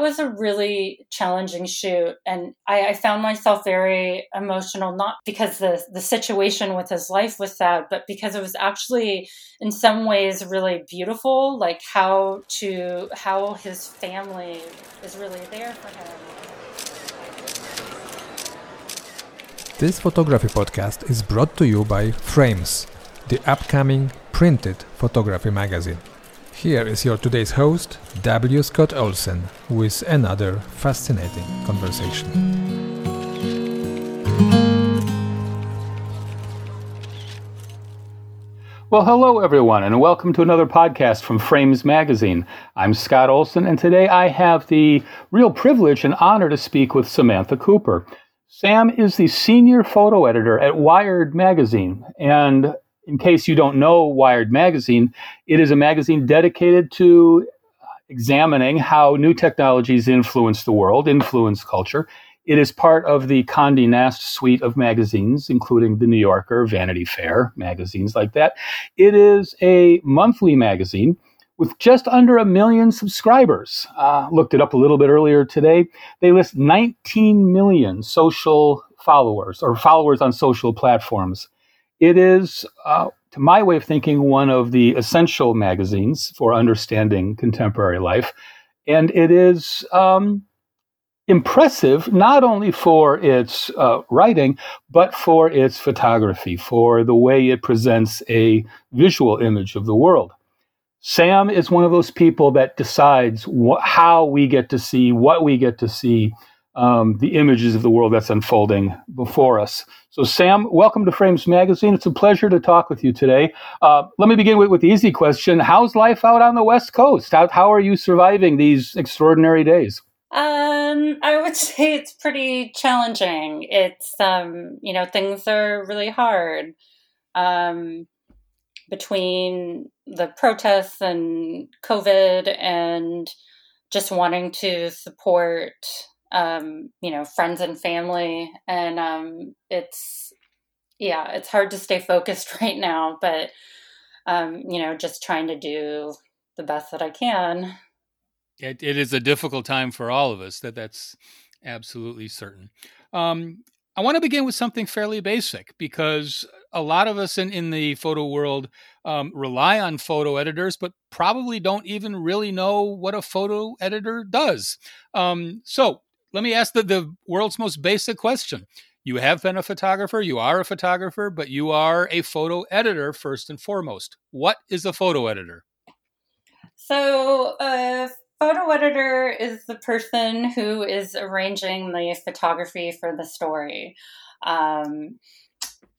that was a really challenging shoot. And I, I, found myself very emotional, not because the, the situation with his life was sad, but because it was actually in some ways really beautiful, like how to how his family is really there for him. This photography podcast is brought to you by Frames, the upcoming printed photography magazine. Here is your today's host, W. Scott Olsen, with another fascinating conversation. Well, hello, everyone, and welcome to another podcast from Frames Magazine. I'm Scott Olsen, and today I have the real privilege and honor to speak with Samantha Cooper. Sam is the senior photo editor at Wired Magazine, and in case you don't know Wired Magazine, it is a magazine dedicated to examining how new technologies influence the world, influence culture. It is part of the Condé Nast suite of magazines, including The New Yorker, Vanity Fair, magazines like that. It is a monthly magazine with just under a million subscribers. Uh, looked it up a little bit earlier today. They list 19 million social followers or followers on social platforms. It is, uh, to my way of thinking, one of the essential magazines for understanding contemporary life. And it is um, impressive not only for its uh, writing, but for its photography, for the way it presents a visual image of the world. Sam is one of those people that decides wh- how we get to see, what we get to see, um, the images of the world that's unfolding before us. So, Sam, welcome to Frames Magazine. It's a pleasure to talk with you today. Uh, let me begin with, with the easy question How's life out on the West Coast? How, how are you surviving these extraordinary days? Um, I would say it's pretty challenging. It's, um, you know, things are really hard. Um, between the protests and COVID and just wanting to support um, you know, friends and family. And um, it's, yeah, it's hard to stay focused right now, but, um, you know, just trying to do the best that I can. It, it is a difficult time for all of us. That that's absolutely certain. Um, I want to begin with something fairly basic because a lot of us in, in the photo world um, rely on photo editors, but probably don't even really know what a photo editor does. Um, so, let me ask the, the world's most basic question. You have been a photographer, you are a photographer, but you are a photo editor first and foremost. What is a photo editor? So, a photo editor is the person who is arranging the photography for the story. Um,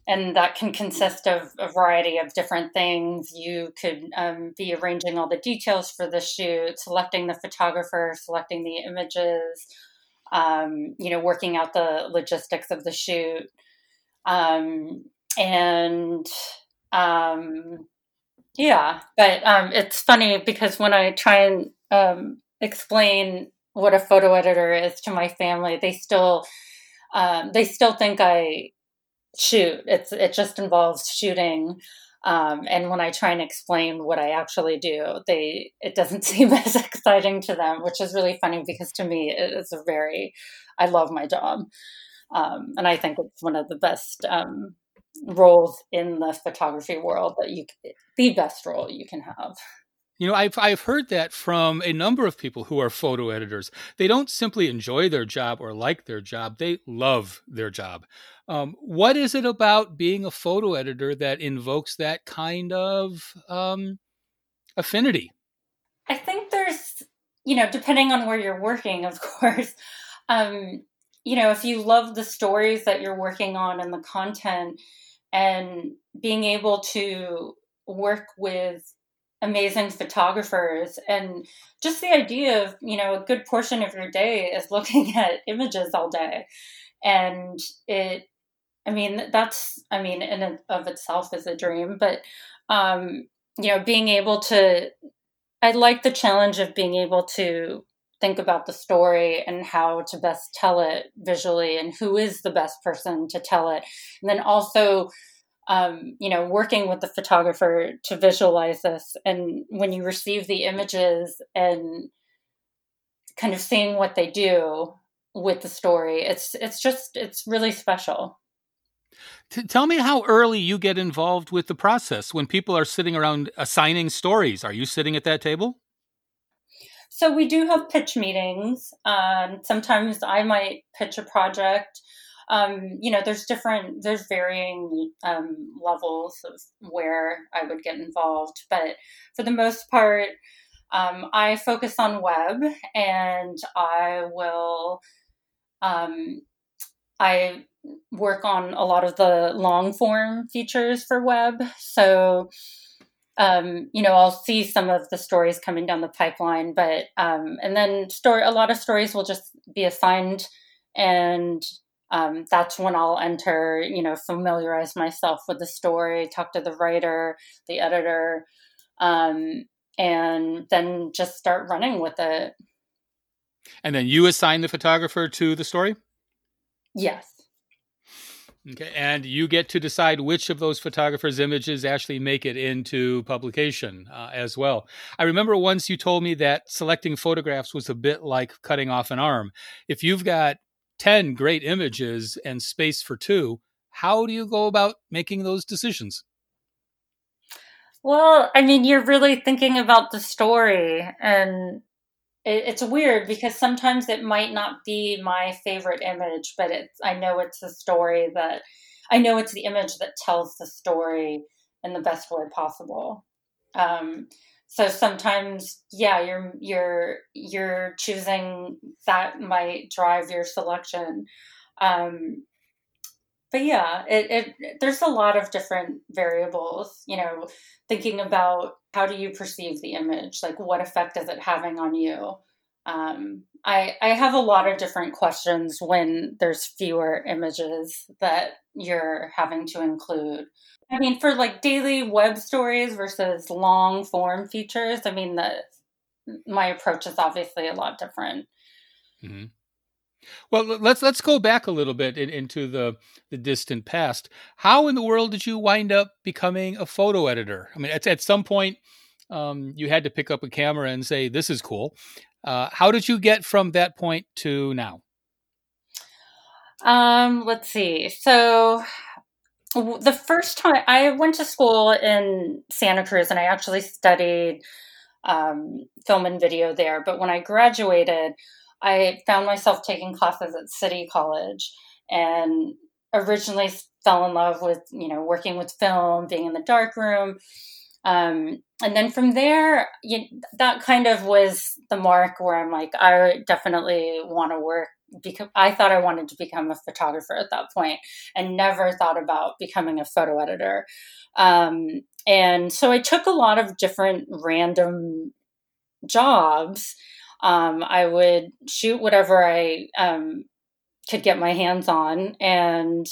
and that can consist of a variety of different things. You could um, be arranging all the details for the shoot, selecting the photographer, selecting the images, um, you know, working out the logistics of the shoot. Um, and um, yeah, but um, it's funny because when I try and um, explain what a photo editor is to my family, they still um, they still think I shoot. It's it just involves shooting. Um, and when I try and explain what I actually do, they it doesn't seem as exciting to them, which is really funny because to me it is a very I love my job, um, and I think it's one of the best um, roles in the photography world that you the best role you can have. You know, I've I've heard that from a number of people who are photo editors. They don't simply enjoy their job or like their job; they love their job. Um, what is it about being a photo editor that invokes that kind of um, affinity? I think there's, you know, depending on where you're working, of course. Um, you know, if you love the stories that you're working on and the content, and being able to work with amazing photographers. And just the idea of you know a good portion of your day is looking at images all day. And it i mean that's i mean in and of itself is a dream but um you know being able to i like the challenge of being able to think about the story and how to best tell it visually and who is the best person to tell it. And then also um, you know, working with the photographer to visualize this. And when you receive the images and kind of seeing what they do with the story. It's it's just it's really special. T- tell me how early you get involved with the process when people are sitting around assigning stories. Are you sitting at that table? So we do have pitch meetings. Um, sometimes I might pitch a project. Um, you know, there's different, there's varying um, levels of where I would get involved, but for the most part, um, I focus on web, and I will. Um, I work on a lot of the long form features for web. So, um, you know, I'll see some of the stories coming down the pipeline, but um, and then story a lot of stories will just be assigned, and um, that's when I'll enter. You know, familiarize myself with the story, talk to the writer, the editor, um, and then just start running with it. And then you assign the photographer to the story. Yes. Okay, and you get to decide which of those photographers' images actually make it into publication uh, as well. I remember once you told me that selecting photographs was a bit like cutting off an arm. If you've got 10 great images and space for two, how do you go about making those decisions? Well, I mean, you're really thinking about the story and it, it's weird because sometimes it might not be my favorite image, but it's I know it's the story that I know it's the image that tells the story in the best way possible. Um, so sometimes, yeah, you're you're you're choosing that might drive your selection. Um, but yeah, it, it there's a lot of different variables. You know, thinking about how do you perceive the image, like what effect is it having on you. Um, I I have a lot of different questions when there's fewer images that you're having to include. I mean, for like daily web stories versus long form features, I mean the my approach is obviously a lot different. Mm-hmm. Well, let's let's go back a little bit in, into the the distant past. How in the world did you wind up becoming a photo editor? I mean, at at some point, um, you had to pick up a camera and say, "This is cool." Uh, how did you get from that point to now? Um, let's see. So the first time I went to school in Santa Cruz, and I actually studied um, film and video there. But when I graduated, I found myself taking classes at City College and originally fell in love with, you know, working with film, being in the darkroom. Um, and then from there, you, that kind of was the mark where I'm like, I definitely want to work because I thought I wanted to become a photographer at that point and never thought about becoming a photo editor. Um, and so I took a lot of different random jobs um, I would shoot whatever I um, could get my hands on, and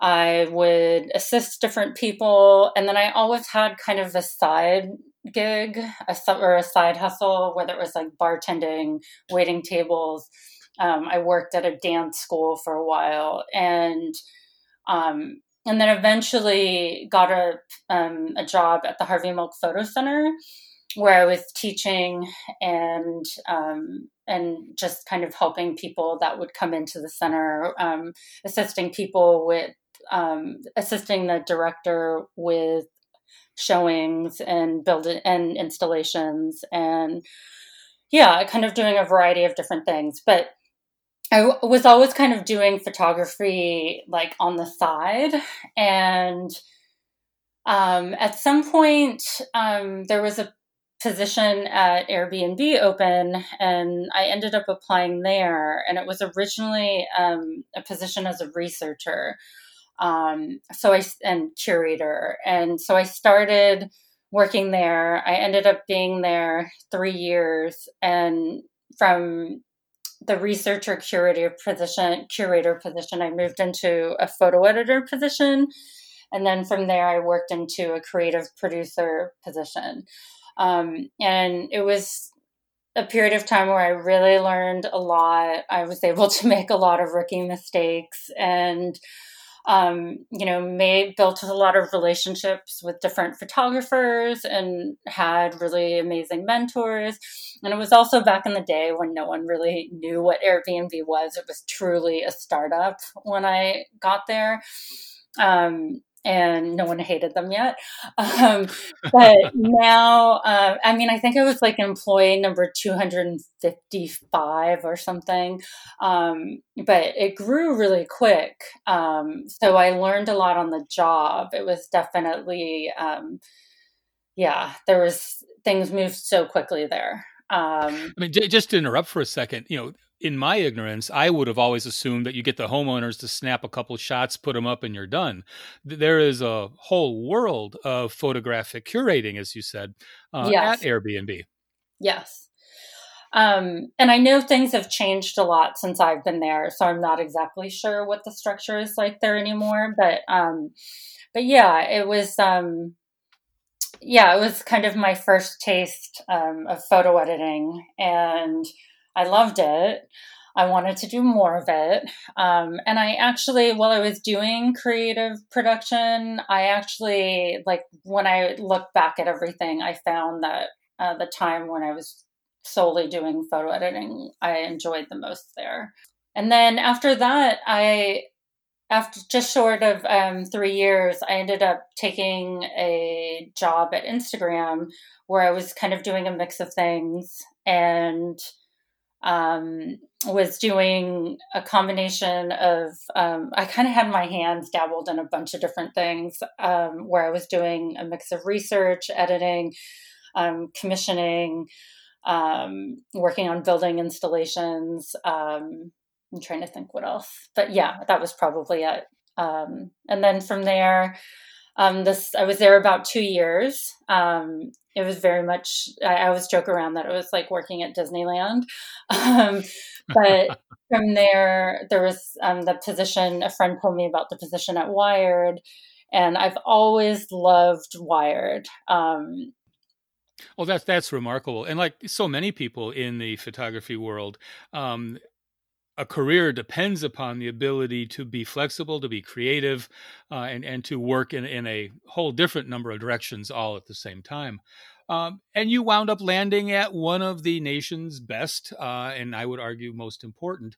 I would assist different people. And then I always had kind of a side gig a, or a side hustle, whether it was like bartending, waiting tables. Um, I worked at a dance school for a while, and um, and then eventually got a um, a job at the Harvey Milk Photo Center where I was teaching and um, and just kind of helping people that would come into the center, um, assisting people with um, assisting the director with showings and building and installations and yeah, kind of doing a variety of different things, but. I was always kind of doing photography like on the side and um, at some point um, there was a position at Airbnb open, and I ended up applying there. And it was originally um, a position as a researcher, um, so I and curator, and so I started working there. I ended up being there three years, and from the researcher curator position curator position i moved into a photo editor position and then from there i worked into a creative producer position um, and it was a period of time where I really learned a lot. I was able to make a lot of rookie mistakes and um, you know, made built a lot of relationships with different photographers and had really amazing mentors. And it was also back in the day when no one really knew what Airbnb was. It was truly a startup when I got there. Um, and no one hated them yet. Um, but now, uh, I mean, I think I was like employee number 255 or something. Um, but it grew really quick. Um, so I learned a lot on the job. It was definitely, um, yeah, there was things moved so quickly there. Um, I mean, j- just to interrupt for a second, you know, in my ignorance, I would have always assumed that you get the homeowners to snap a couple shots, put them up, and you're done. There is a whole world of photographic curating, as you said, uh, yes. at Airbnb. Yes. Um, and I know things have changed a lot since I've been there, so I'm not exactly sure what the structure is like there anymore. But um, but yeah, it was um, yeah, it was kind of my first taste um, of photo editing, and I loved it. I wanted to do more of it. Um, and I actually, while I was doing creative production, I actually, like, when I look back at everything, I found that uh, the time when I was solely doing photo editing, I enjoyed the most there. And then after that, I, after just short of um, three years, I ended up taking a job at Instagram where I was kind of doing a mix of things. And um, was doing a combination of um, i kind of had my hands dabbled in a bunch of different things um, where i was doing a mix of research editing um, commissioning um, working on building installations um, i'm trying to think what else. But yeah that was probably it. And then from there this i was there about two years. It was very much I, I, always joke around that it was like working at disneyland. Um, but from there there was um, the position a friend told me about the position at wired and i've always loved wired. Um, well, that's that's remarkable, and like so many people in the photography world, um, a career depends upon the ability to be flexible, to be creative, uh, and and to work in in a whole different number of directions all at the same time. Um, and you wound up landing at one of the nation's best, uh, and I would argue most important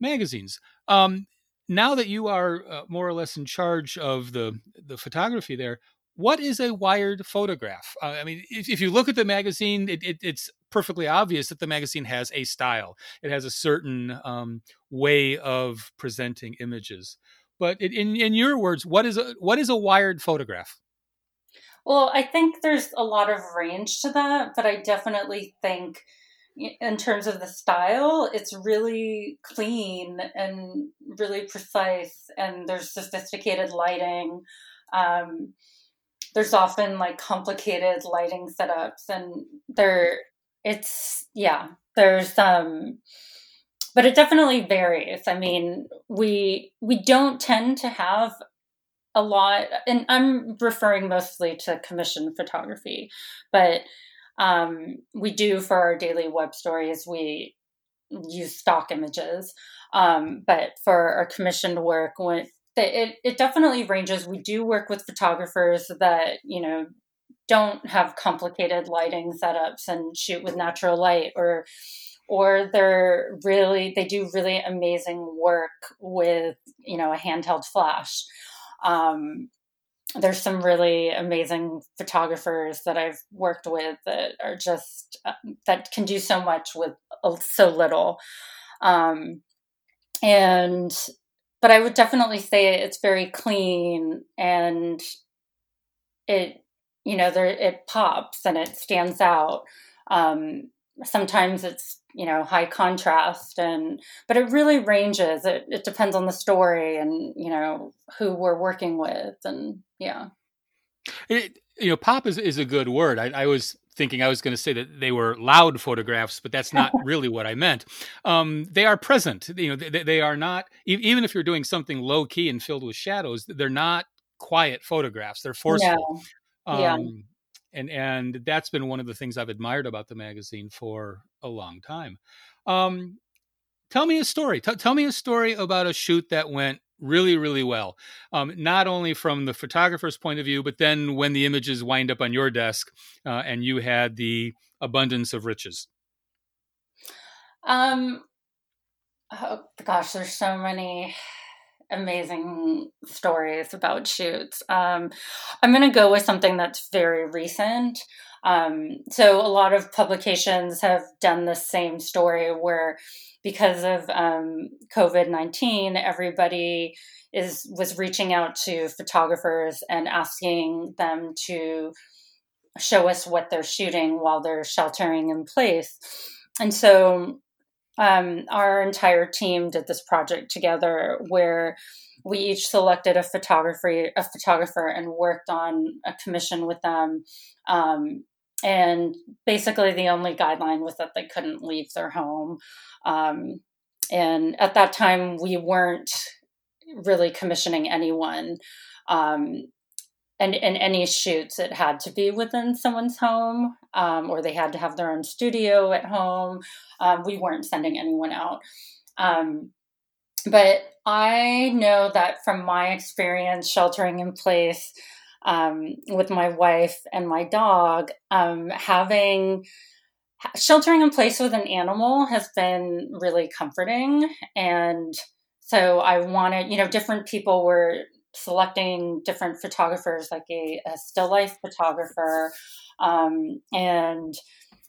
magazines. Um, now that you are uh, more or less in charge of the the photography there, what is a wired photograph? Uh, I mean, if, if, you look at the magazine, it, it, it's perfectly obvious that the magazine has a style. It has a certain um, way of presenting images. But it, in in your words, what is a what is a wired photograph? Well, I think there's a lot of range to that, but I definitely think in terms of the style, it's really clean and really precise, and there's sophisticated lighting. Um, there's often like complicated lighting setups, and there, it's yeah, there's um, but it definitely varies. I mean, we we don't tend to have a lot, and I'm referring mostly to commission photography, but um, we do for our daily web stories, we use stock images. Um, but for our commissioned work, when it, it definitely ranges. We do work with photographers that, you know, don't have complicated lighting setups and shoot with natural light or or they're really they do really amazing work with you know a handheld flash um, there's some really amazing photographers that I've worked with that are just uh, that can do so much with so little. Um, and but I would definitely say it's very clean and it you know there it pops and it stands out. Um, sometimes it's you know high contrast and but it really ranges. It, it depends on the story and you know who we're working with and yeah. It, you know pop is, is a good word. I, I was thinking i was going to say that they were loud photographs but that's not really what i meant um, they are present you know they, they are not even if you're doing something low key and filled with shadows they're not quiet photographs they're forceful no. yeah. Um, and and that's been one of the things I've admired about the magazine for a long time. Um, tell me a story. T- tell me a story about a shoot that went really, really well. Um, not only from the photographer's point of view, but then when the images wind up on your desk uh, and you had the abundance of riches. Um, oh gosh, there's so many amazing stories about shoots. Um, I'm going to go with something that's very recent. Um, so a lot of publications have done the same story where because of um, COVID nineteen, everybody is was reaching out to photographers and asking them to show us what they're shooting while they're sheltering in place. And so um, our entire team did this project together where we each selected a photographer a photographer and worked on a commission with them um, and basically the only guideline was that they couldn't leave their home. Um, and at that time we weren't really commissioning anyone um, and in any shoots. It had to be within someone's home um, or they had to have their own studio at home. Um, we weren't sending anyone out. Um, but i know that from my experience sheltering in place um, with my wife and my dog um, having sheltering in place with an animal has been really comforting. And so i wanted you know different people were selecting different photographers, like a, a still life photographer, um, and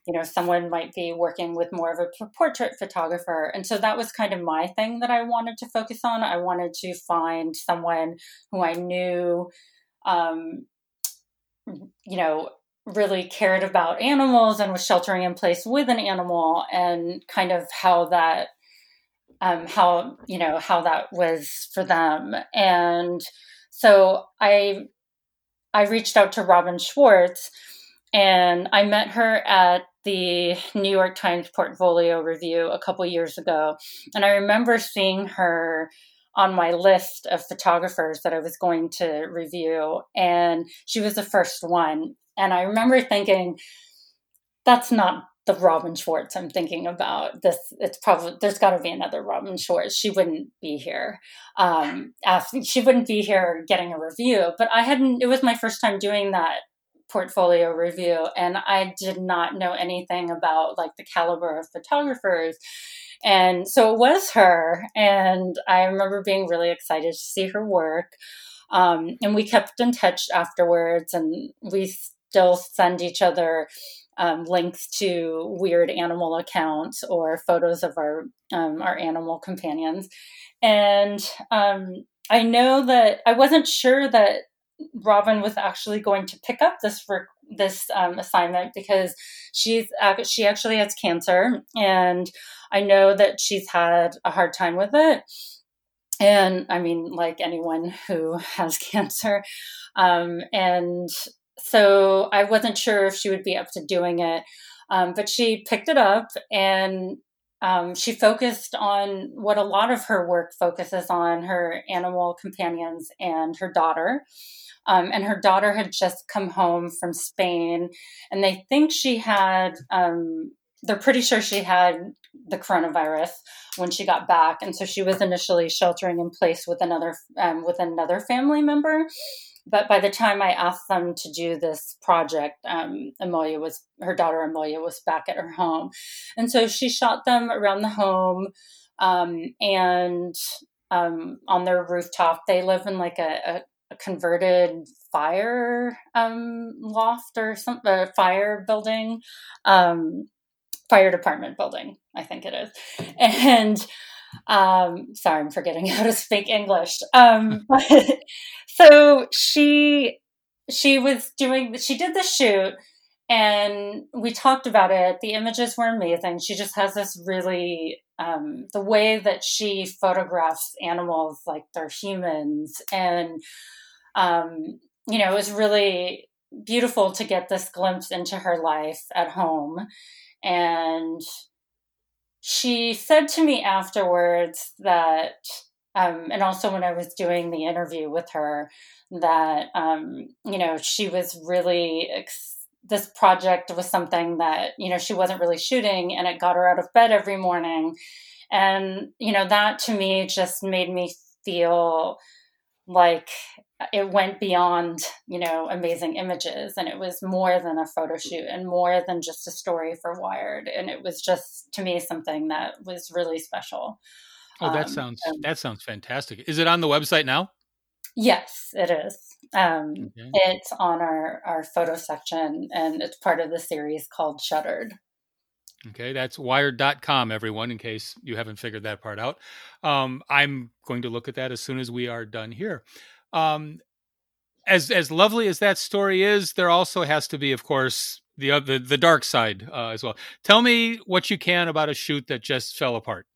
you know someone might be working with more of a portrait photographer. And so that was kind of my thing that i wanted to focus on. I wanted to find someone who i knew um, you know really cared about animals and was sheltering in place with an animal and kind of how that um, how you know how that was for them. And so i i reached out to robin schwartz and i met her at the new york times portfolio review a couple years ago. And i remember seeing her on my list of photographers that i was going to review and she was the first one and i remember thinking that's not the Robin Schwartz I'm thinking about. This it's probably there's got to be another Robin Schwartz. She wouldn't be here. Um, she wouldn't be here getting a review. But I hadn't. It was my first time doing that portfolio review, and I did not know anything about like the caliber of photographers. And so it was her, and I remember being really excited to see her work. Um, and we kept in touch afterwards, and we still send each other um, links to weird animal accounts or photos of our um, our animal companions. And um, I know that I wasn't sure that Robin was actually going to pick up this for this um, assignment because she's she actually has cancer, and I know that she's had a hard time with it. And I mean, like anyone who has cancer, um, and so I wasn't sure if she would be up to doing it. Um, but she picked it up and um, she focused on what a lot of her work focuses on her animal companions and her daughter. Um, and her daughter had just come home from Spain, and they think she had, um, they're pretty sure she had the coronavirus when she got back. And so she was initially sheltering in place with another, um, with another family member but by the time I asked them to do this project, um, Amelia was her daughter Amelia was back at her home, and so she shot them around the home, um, and um, on their rooftop. They live in like a, a, converted fire um, loft or some a fire building, um, fire department building, I think it is, and um, sorry, I'm forgetting how to speak English. Um, but, so she she was doing she did the shoot and we talked about it. The images were amazing. She just has this really um, the way that she photographs animals like they're humans, and um, you know, it was really beautiful to get this glimpse into her life at home. And she said to me afterwards that, um, and also when I was doing the interview with her, that, um, you know, she was really, this project was something that, you know, she wasn't really shooting and it got her out of bed every morning. And, you know, that to me just made me feel like it went beyond you know amazing images. And it was more than a photo shoot and more than just a story for wired. And it was just to me something that was really special. Oh that um, sounds um, that sounds fantastic. Is it on the website now yes it is um, okay. it's on our our photo section and it's part of the series called shuttered Okay, that's wired.com, everyone, in case you haven't figured that part out. Um, I'm going to look at that as soon as we are done here. Um, as as lovely as that story is, there also has to be, of course, the uh, the, the dark side uh, as well. Tell me what you can about a shoot that just fell apart.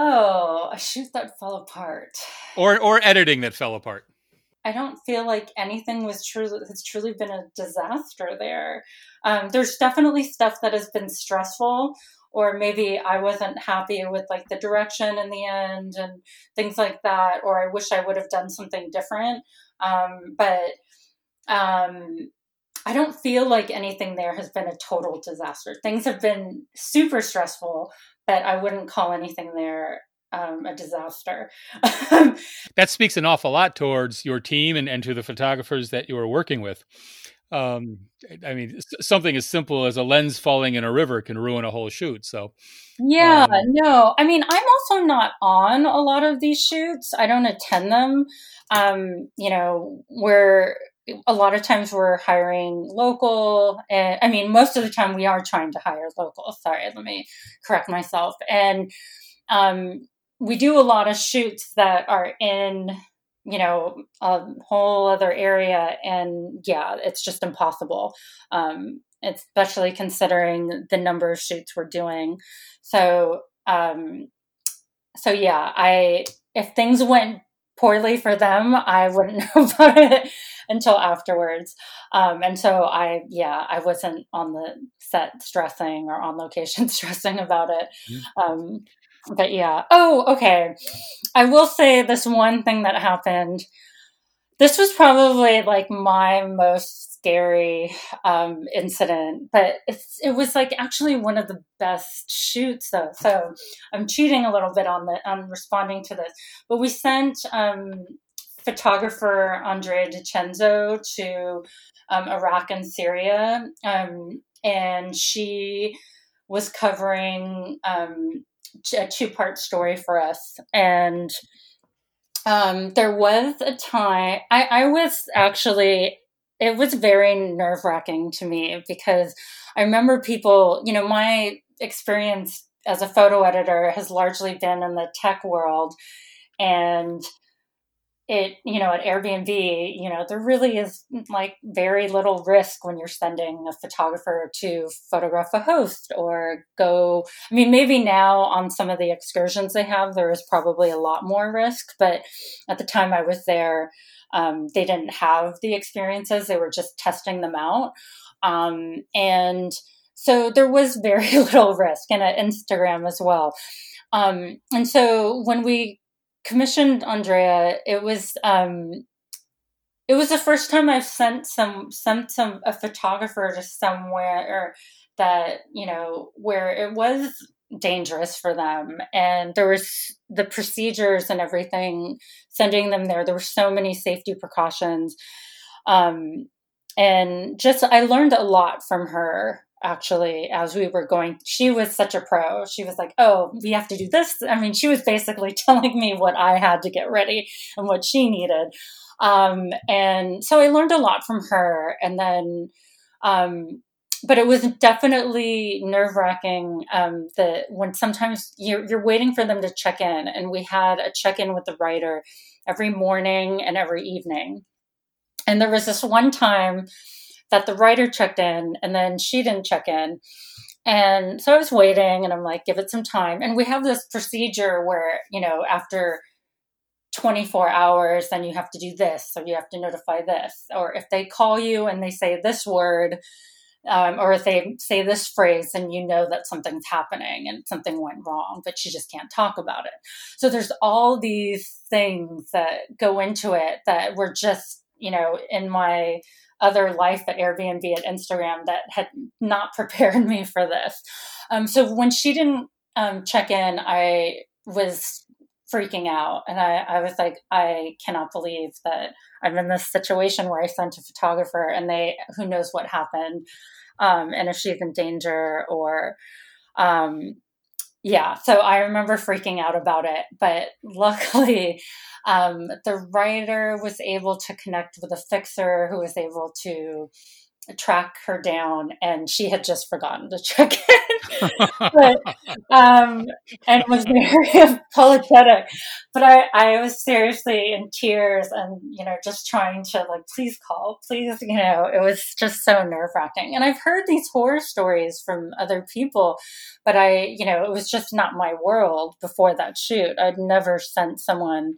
Oh, a shoot that fell apart. Or or editing that fell apart. I don't feel like anything was truly has truly been a disaster there. Um, there's definitely stuff that has been stressful, or maybe I wasn't happy with like the direction in the end and things like that, or I wish I would have done something different. Um, but um, I don't feel like anything there has been a total disaster. Things have been super stressful, but I wouldn't call anything there um, a disaster. that speaks an awful lot towards your team and, and to the photographers that you are working with. Um, I mean, something as simple as a lens falling in a river can ruin a whole shoot. So, yeah, um, no, I mean, I'm also not on a lot of these shoots. I don't attend them. Um, you know, we're a lot of times we're hiring local and i mean most of the time we are trying to hire local. Sorry let me correct myself. And um, we do a lot of shoots that are in you know a whole other area and yeah it's just impossible um, especially considering the number of shoots we're doing. So um, so yeah i if things went poorly for them i wouldn't know about it until afterwards um, and so i yeah i wasn't on the set stressing or on location stressing about it mm-hmm. um, but yeah. Oh, okay. I will say this one thing that happened. This was probably like my most scary um, incident, but it was like actually one of the best shoots though. So I'm cheating a little bit on the on responding to this, but we sent um, photographer Andrea DiCenzo to um, Iraq and Syria, um, and she was covering um, a two part story for us. And um, there was a time I, I was actually, it was very nerve wracking to me because I remember people, you know, my experience as a photo editor has largely been in the tech world. And it you know at airbnb you know there really is like very little risk when you're sending a photographer to photograph a host or go i mean maybe now on some of the excursions they have there is probably a lot more risk but at the time i was there um, they didn't have the experiences they were just testing them out. Um, and so there was very little risk and at instagram as well. Um, and so when we commissioned Andrea, it was um, it was the first time I've sent some sent some a photographer to somewhere that you know where it was dangerous for them. And there was the procedures and everything sending them there there were so many safety precautions. Um, and just i learned a lot from her actually as we were going she was such a pro. She was like oh we have to do this. I mean she was basically telling me what i had to get ready and what she needed. Um, and so i learned a lot from her. And then um, but it was definitely nerve wracking um, that when sometimes you're, you're waiting for them to check in. And we had a check in with the writer every morning and every evening. And there was this one time that the writer checked in and then she didn't check in. And so I was waiting and I'm like, give it some time. And we have this procedure where, you know, after 24 hours, then you have to do this, or you have to notify this. Or if they call you and they say this word, um, or if they say this phrase, and you know that something's happening and something went wrong, but you just can't talk about it. So there's all these things that go into it that were just, you know, in my other life at Airbnb at Instagram that had not prepared me for this. Um, so when she didn't um, check in, I was freaking out. And I, I was like, I cannot believe that I'm in this situation where I sent a photographer and they, who knows what happened, um, and if she's in danger or, um, yeah. So I remember freaking out about it. But luckily, um, the writer was able to connect with a fixer who was able to track her down and she had just forgotten to check in but, um, and was very apologetic. But I, I was seriously in tears and you know just trying to like please call please you know it was just so nerve-wracking. And i've heard these horror stories from other people but i you know it was just not my world before that shoot. I'd never sent someone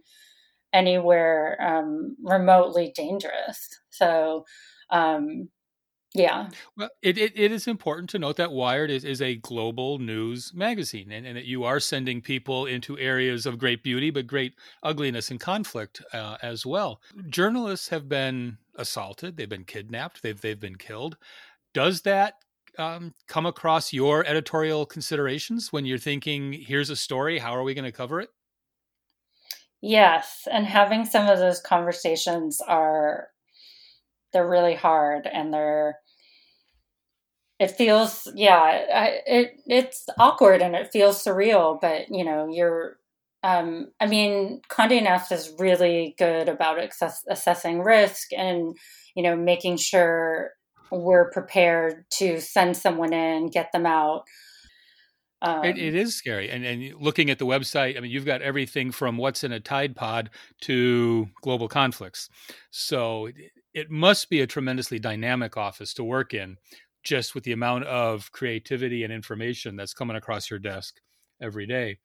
anywhere um, remotely dangerous. So um, yeah. Well, it, it, it is important to note that Wired is, is a global news magazine and, and that you are sending people into areas of great beauty, but great ugliness and conflict uh, as well. Journalists have been assaulted, they've been kidnapped, they've, they've been killed. Does that um, come across your editorial considerations when you're thinking, here's a story, how are we going to cover it? Yes. And having some of those conversations are they're really hard and they're it feels yeah I, it it's awkward and it feels surreal but you know you're um, I mean, Condé Nast is really good about access, assessing risk and you know making sure we're prepared to send someone in, get them out. Um, it, it is scary, and and looking at the website, I mean, you've got everything from what's in a Tide Pod to global conflicts. So it must be a tremendously dynamic office to work in just with the amount of creativity and information that's coming across your desk every day.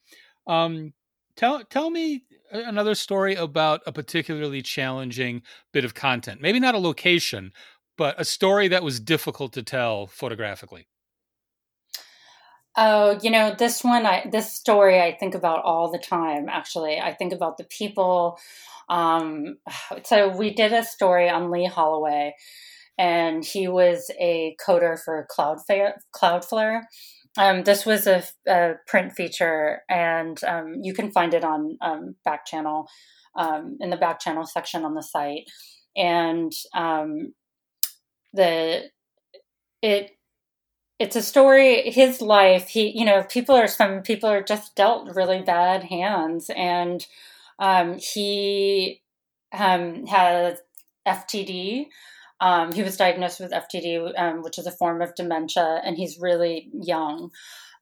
Um, tell tell me another story about a particularly challenging bit of content. Maybe not a location but a story that was difficult to tell photographically Oh, you know, this one, I this story I think about all the time. Actually, I think about the people um, so we did a story on Lee Holloway, and he was a coder for Cloudflare. Cloudflare. Um, this was a, a, print feature, and um, you can find it on um, Backchannel um, in the Backchannel section on the site. And um, the it it's a story his life he you know people are some people are just dealt really bad hands and um, he um, has FTD. Um, he was diagnosed with FTD, um, which is a form of dementia, and he's really young.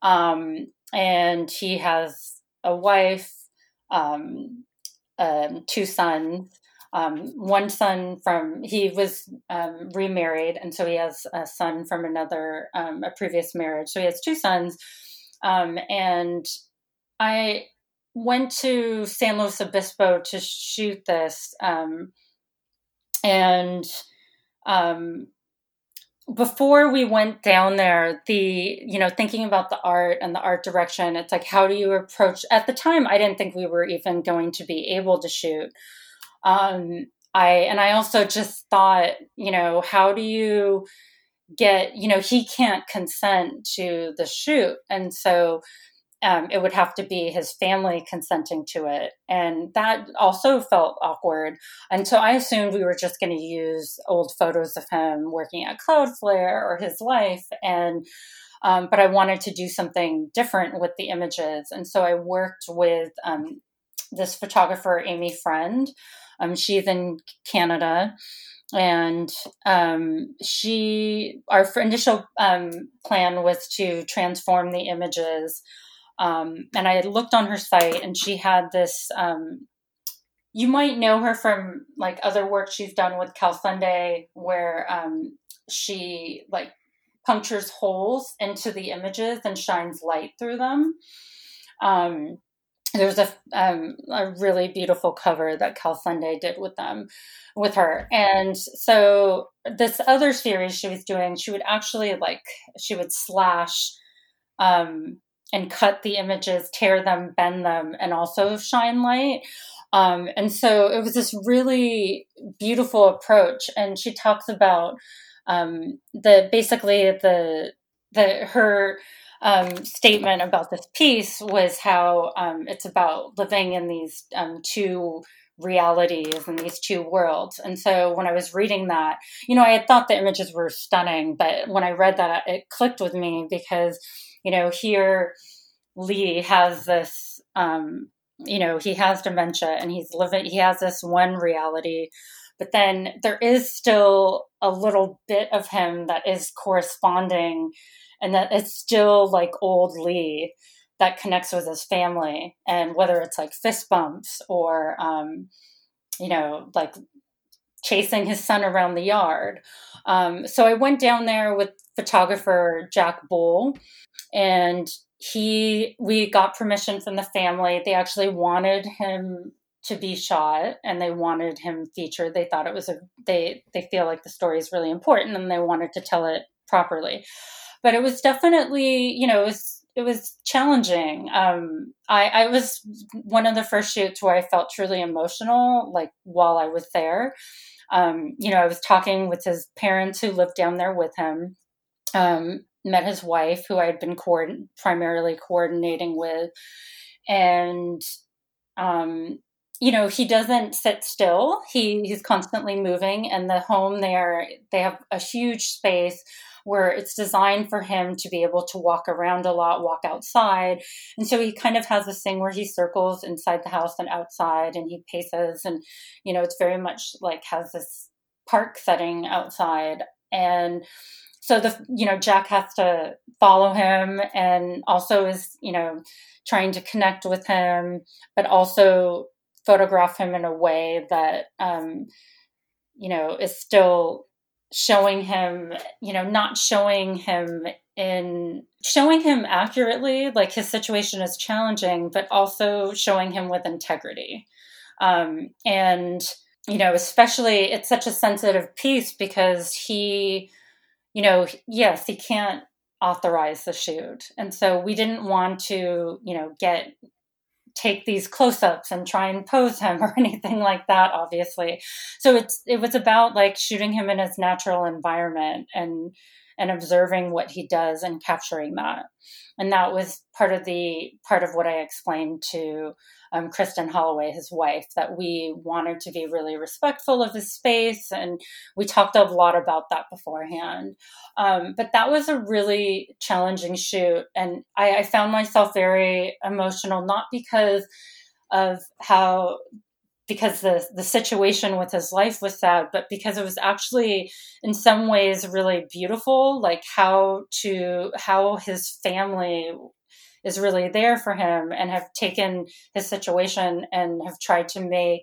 Um, and he has a wife, um, two sons. One son from he was remarried, and so he has a son from another a previous marriage. So he has two sons, and I went to San Luis Obispo to shoot this, um, and um, before we went down there, the you know thinking about the art and the art direction, it's like how do you approach? At the time, I didn't think we were even going to be able to shoot. Um, I and I also just thought, you know, how do you get? You know, he can't consent to the shoot, and so um, it would have to be his family consenting to it. And that also felt awkward. And so I assumed we were just going to use old photos of him working at Cloudflare or his life. And um, but I wanted to do something different with the images. And so I worked with um, this photographer, Amy Friend. Um, she's in Canada and um, she our initial um, plan was to transform the images um, and I had looked on her site, and she had this. Um, you might know her from like other work she's done with Cal Sunday, where um, she like punctures holes into the images and shines light through them. Um, there's a um, a really beautiful cover that Cal Sunday did with them, with her, and so this other series she was doing, she would actually like she would slash um, and cut the images, tear them, bend them, and also shine light. Um, and so it was this really beautiful approach. And she talks about um, the basically the the her um, statement about this piece was how um, it's about living in these um, two realities and these two worlds. And so when I was reading that, you know, I had thought the images were stunning, but when I read that, it clicked with me because, you know, here Lee has this, um, you know, he has dementia and he's living, he has this one reality, but then there is still a little bit of him that is corresponding and that it's still like old Lee that connects with his family. And whether it's like fist bumps or um, you know like chasing his son around the yard. Um, so i went down there with photographer jack bull and he we got permission from the family. They actually wanted him to be shot and they wanted him featured. They thought it was a they they feel like the story is really important and they wanted to tell it properly but it was definitely you know it was it was challenging. Um, I, I was one of the first shoots where I felt truly emotional, like while I was there. Um, you know, I was talking with his parents who lived down there with him. Um, met his wife, who I had been primarily coordinating with, and um, you know, he doesn't sit still. He he's constantly moving, and the home there they have a huge space where it's designed for him to be able to walk around a lot, walk outside. And so he kind of has this thing where he circles inside the house and outside and he paces. And, you know, it's very much like has this park setting outside. And so the, you know, Jack has to follow him and also is, you know, trying to connect with him, but also photograph him in a way that, um, you know, is still showing him, you know, not showing him in showing him accurately, like his situation is challenging, but also showing him with integrity. Um, and, you know, especially it's such a sensitive piece because he, you know, yes, he can't authorize the shoot. And so we didn't want to, you know, get take these close-ups and try and pose him or anything like that obviously. So it's it was about like shooting him in his natural environment and and observing what he does and capturing that and that was part of the part of what i explained to um, Kristen Holloway, his wife, that we wanted to be really respectful of his space. And we talked a lot about that beforehand. Um, but that was a really challenging shoot. And I, I found myself very emotional, not because of how because the the situation with his life was sad, but because it was actually in some ways really beautiful, like how to how his family is really there for him and have taken his situation and have tried to make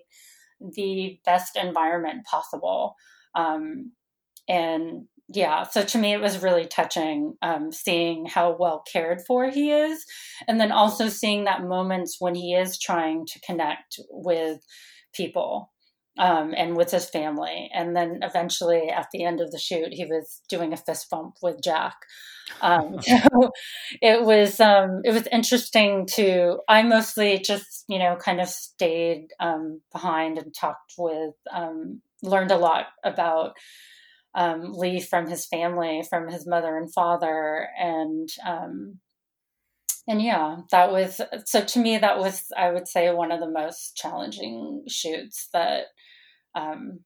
the best environment possible. Um, and yeah, so to me, it was really touching um, seeing how well cared for he is. And then also seeing that moments when he is trying to connect with people um, and with his family. And then eventually, at the end of the shoot, he was doing a fist bump with Jack. Um, so it was um, it was interesting to. I mostly just you know kind of stayed um, behind and talked with, um, learned a lot about um, Lee from his family, from his mother and father, and um, and yeah, that was so to me that was I would say one of the most challenging shoots that um,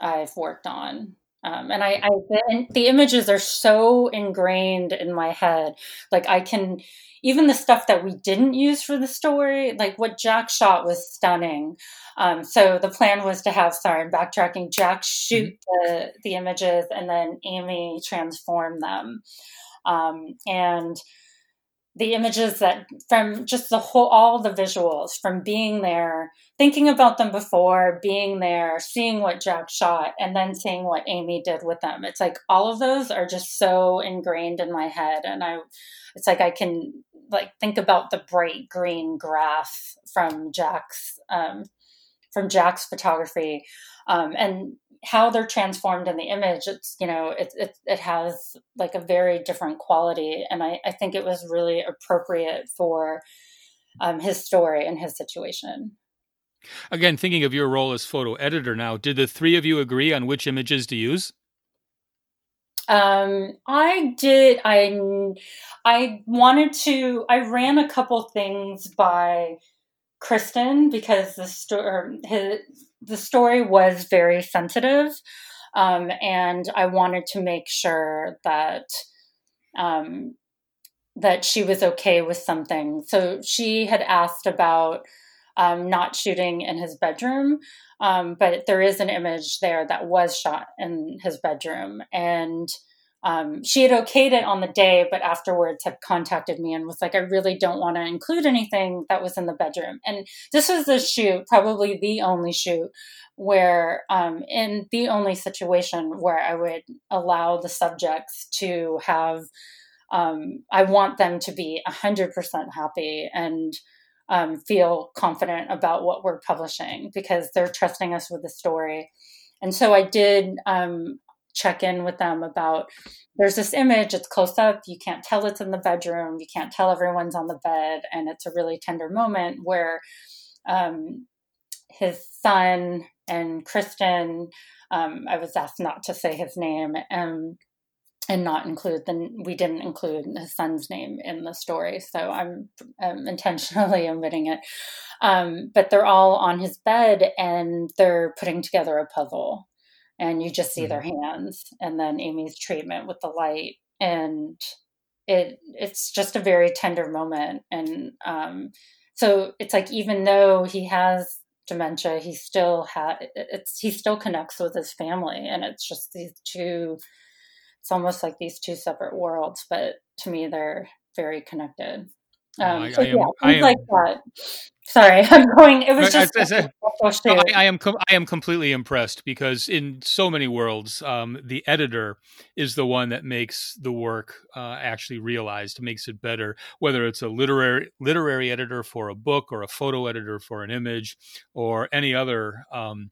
I've worked on. Um, and I, I the, the, images are so ingrained in my head. Like I can, even the stuff that we didn't use for the story, like what Jack shot was stunning. Um, so the plan was to have, sorry, I'm backtracking, Jack shoot mm-hmm. the the images and then Amy transform them. Um, and the images that from just the whole all the visuals from being there thinking about them before being there seeing what jack shot and then seeing what amy did with them. It's like all of those are just so ingrained in my head and i it's like i can like think about the bright green grass from jack's um, from jack's photography. Um, and how they're transformed in the image it's you know it, it, it has like a very different quality and i, I think it was really appropriate for um, his story and his situation again thinking of your role as photo editor now did the three of you agree on which images to use Um, I did. I I wanted to. I ran a couple things by Kristen because the story the story was very sensitive, um, and I wanted to make sure that um, that she was okay with something. So she had asked about um, not shooting in his bedroom, um, but there is an image there that was shot in his bedroom. And um, she had okayed it on the day, but afterwards had contacted me and was like, I really don't want to include anything that was in the bedroom. And this was the shoot, probably the only shoot where, um, in the only situation where I would allow the subjects to have, um, I want them to be 100% happy and um, feel confident about what we're publishing because they're trusting us with the story. And so I did um, check in with them about there's this image, it's close up, you can't tell it's in the bedroom, you can't tell everyone's on the bed, and it's a really tender moment where um, his son and Kristen, um, I was asked not to say his name, um, and not include the we didn't include his son's name in the story so i'm, I'm intentionally omitting it. Um, but they're all on his bed and they're putting together a puzzle and you just see mm-hmm. their hands and then amy's treatment with the light and it it's just a very tender moment and um, so it's like even though he has dementia he still had it's he still connects with his family and it's just these two it's almost like these two separate worlds, but to me, they're very connected. Um, I, so, I am, yeah, I am, like that. Sorry, I'm going. It was just. I, I, I, am. I am completely impressed because in so many worlds, um, the editor is the one that makes the work uh, actually realized, makes it better. Whether it's a literary literary editor for a book, or a photo editor for an image, or any other um,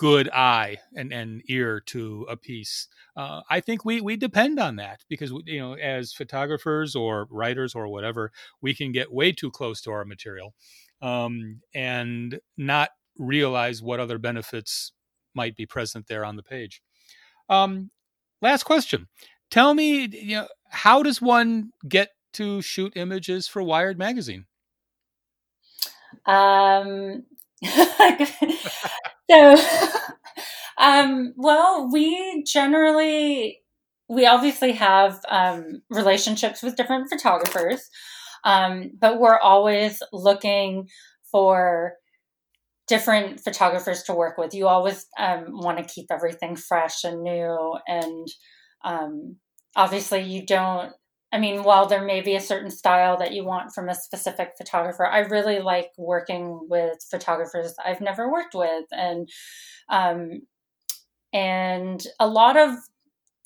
good eye and, and ear to a piece. Uh, I think we we depend on that because you know as photographers or writers or whatever, we can get way too close to our material um, and not realize what other benefits might be present there on the page. Um, last question: Tell me, you know, how does one get to shoot images for Wired magazine? Um, so, um, well, we generally, we obviously have um, relationships with different photographers, um, but we're always looking for different photographers to work with. You always um, want to keep everything fresh and new, and um, obviously, you don't I mean, while there may be a certain style that you want from a specific photographer, I really like working with photographers I've never worked with, and um, and a lot of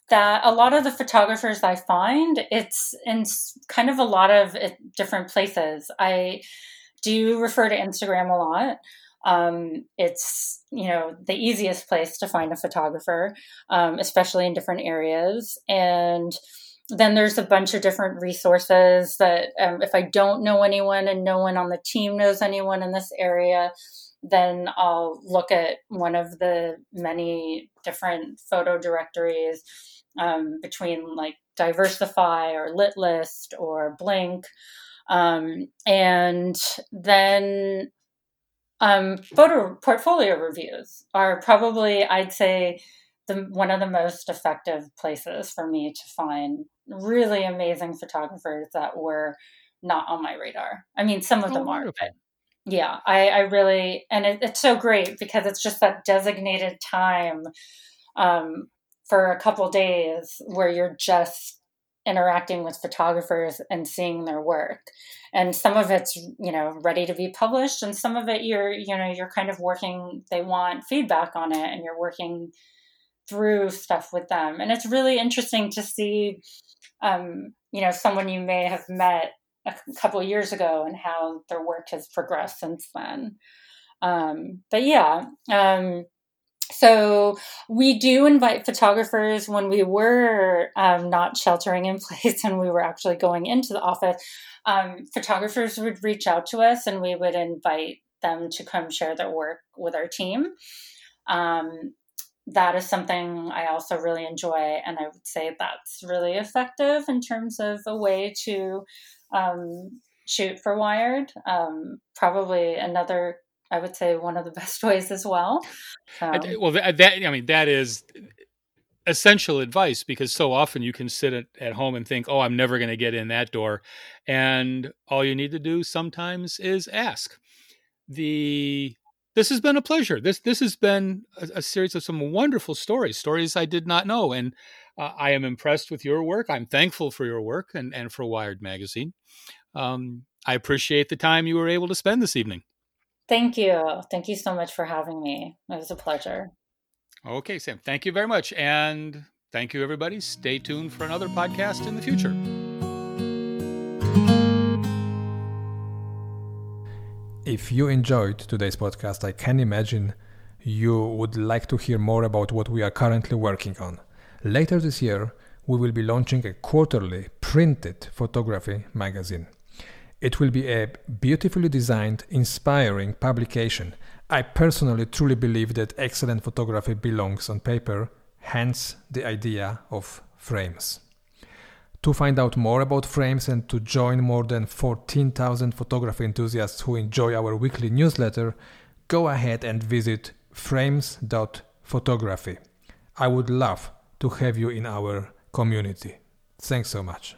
that, a lot of the photographers I find, it's in kind of a lot of different places. I do refer to Instagram a lot. Um, it's you know the easiest place to find a photographer, um, especially in different areas, and then there's a bunch of different resources that um, if I don't know anyone and no one on the team knows anyone in this area, then I'll look at one of the many different photo directories um, between like Diversify or Litlist or Blink. Um, and then um, photo portfolio reviews are probably, I'd say, the one of the most effective places for me to find really amazing photographers that were not on my radar. I mean, some of oh, them are, but yeah, I, I really, and it, it's so great because it's just that designated time um, for a couple days where you're just interacting with photographers and seeing their work and some of it's you know ready to be published and some of it you're you know you're kind of working they want feedback on it and you're working through stuff with them. And it's really interesting to see, um, you know, someone you may have met a couple years ago and how their work has progressed since then. Um, but yeah, um, so we do invite photographers when we were um, not sheltering in place and we were actually going into the office. Um, photographers would reach out to us and we would invite them to come share their work with our team. Um, that is something I also really enjoy, and I would say that's really effective in terms of a way to um, shoot for Wired. Um, probably another, I would say, one of the best ways as well. Um, well, that, that I mean, that is essential advice because so often you can sit at, at home and think, oh, I'm never going to get in that door. And all you need to do sometimes is ask. The this has been a pleasure. This this has been a, a series of some wonderful stories, stories I did not know, and uh, I am impressed with your work. I'm thankful for your work and and for Wired Magazine. Um, I appreciate the time you were able to spend this evening. Thank you. Thank you so much for having me. It was a pleasure. Okay, Sam. Thank you very much, and thank you, everybody. Stay tuned for another podcast in the future. If you enjoyed today's podcast, I can imagine you would like to hear more about what we are currently working on. Later this year, we will be launching a quarterly printed photography magazine. It will be a beautifully designed, inspiring publication. I personally truly believe that excellent photography belongs on paper, hence the idea of frames. To find out more about frames and to join more than 14,000 photography enthusiasts who enjoy our weekly newsletter, go ahead and visit frames.photography. I would love to have you in our community. Thanks so much.